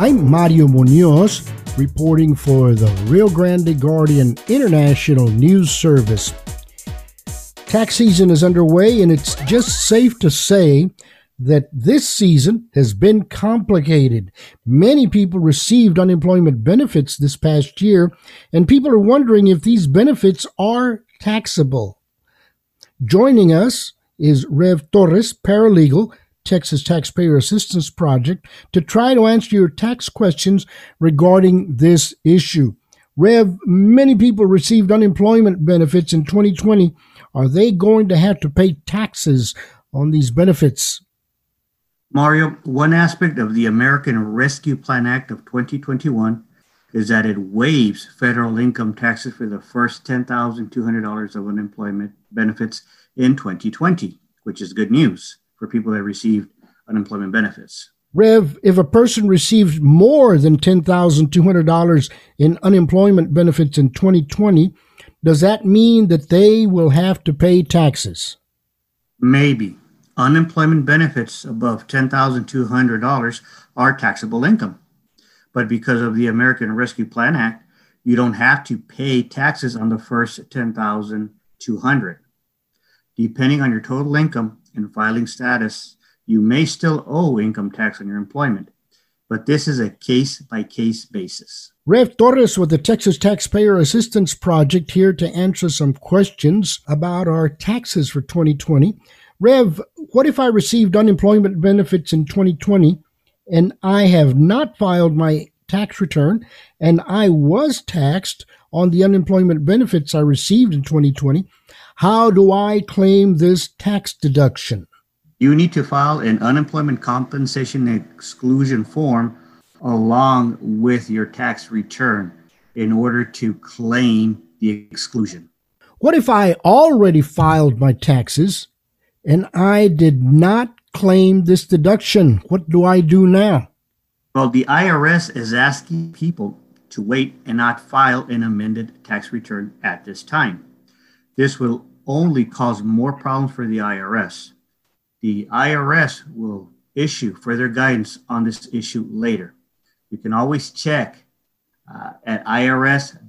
I'm Mario Munoz, reporting for the Rio Grande Guardian International News Service. Tax season is underway, and it's just safe to say that this season has been complicated. Many people received unemployment benefits this past year, and people are wondering if these benefits are taxable. Joining us is Rev Torres, paralegal Texas Taxpayer Assistance Project to try to answer your tax questions regarding this issue. Rev, many people received unemployment benefits in 2020. Are they going to have to pay taxes on these benefits? Mario, one aspect of the American Rescue Plan Act of 2021 is that it waives federal income taxes for the first $10,200 of unemployment benefits in 2020, which is good news for people that received unemployment benefits. Rev, if a person received more than $10,200 in unemployment benefits in 2020, does that mean that they will have to pay taxes? Maybe. Unemployment benefits above $10,200 are taxable income. But because of the American Rescue Plan Act, you don't have to pay taxes on the first 10,200. Depending on your total income, and filing status, you may still owe income tax on your employment, but this is a case by case basis. Rev Torres with the Texas Taxpayer Assistance Project here to answer some questions about our taxes for 2020. Rev, what if I received unemployment benefits in 2020 and I have not filed my tax return and I was taxed on the unemployment benefits I received in 2020? How do I claim this tax deduction? You need to file an unemployment compensation exclusion form along with your tax return in order to claim the exclusion. What if I already filed my taxes and I did not claim this deduction? What do I do now? Well, the IRS is asking people to wait and not file an amended tax return at this time. This will only cause more problems for the IRS. The IRS will issue further guidance on this issue later. You can always check uh, at irs.gov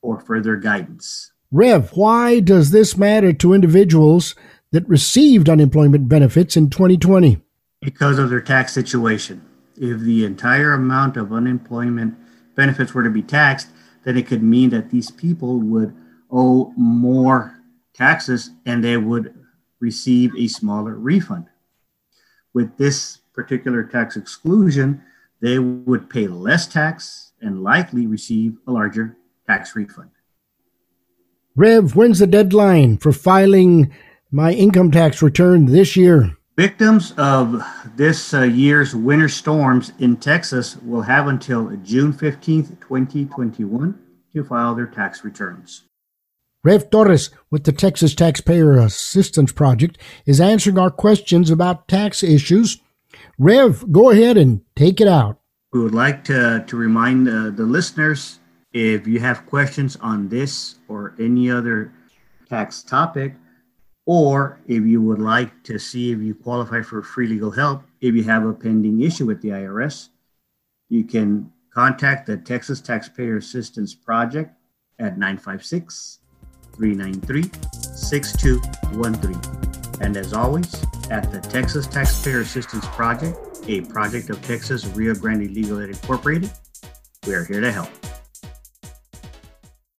for further guidance. Rev, why does this matter to individuals that received unemployment benefits in 2020? Because of their tax situation. If the entire amount of unemployment benefits were to be taxed, then it could mean that these people would owe more taxes and they would receive a smaller refund. With this particular tax exclusion, they would pay less tax and likely receive a larger tax refund. Rev, when's the deadline for filing my income tax return this year? Victims of this uh, year's winter storms in Texas will have until June 15th, 2021 to file their tax returns. Rev Torres with the Texas Taxpayer Assistance Project is answering our questions about tax issues. Rev, go ahead and take it out. We would like to, to remind uh, the listeners if you have questions on this or any other tax topic, or if you would like to see if you qualify for free legal help, if you have a pending issue with the IRS, you can contact the Texas Taxpayer Assistance Project at 956 393 6213. And as always, at the Texas Taxpayer Assistance Project, a project of Texas Rio Grande Legal Aid Incorporated, we are here to help.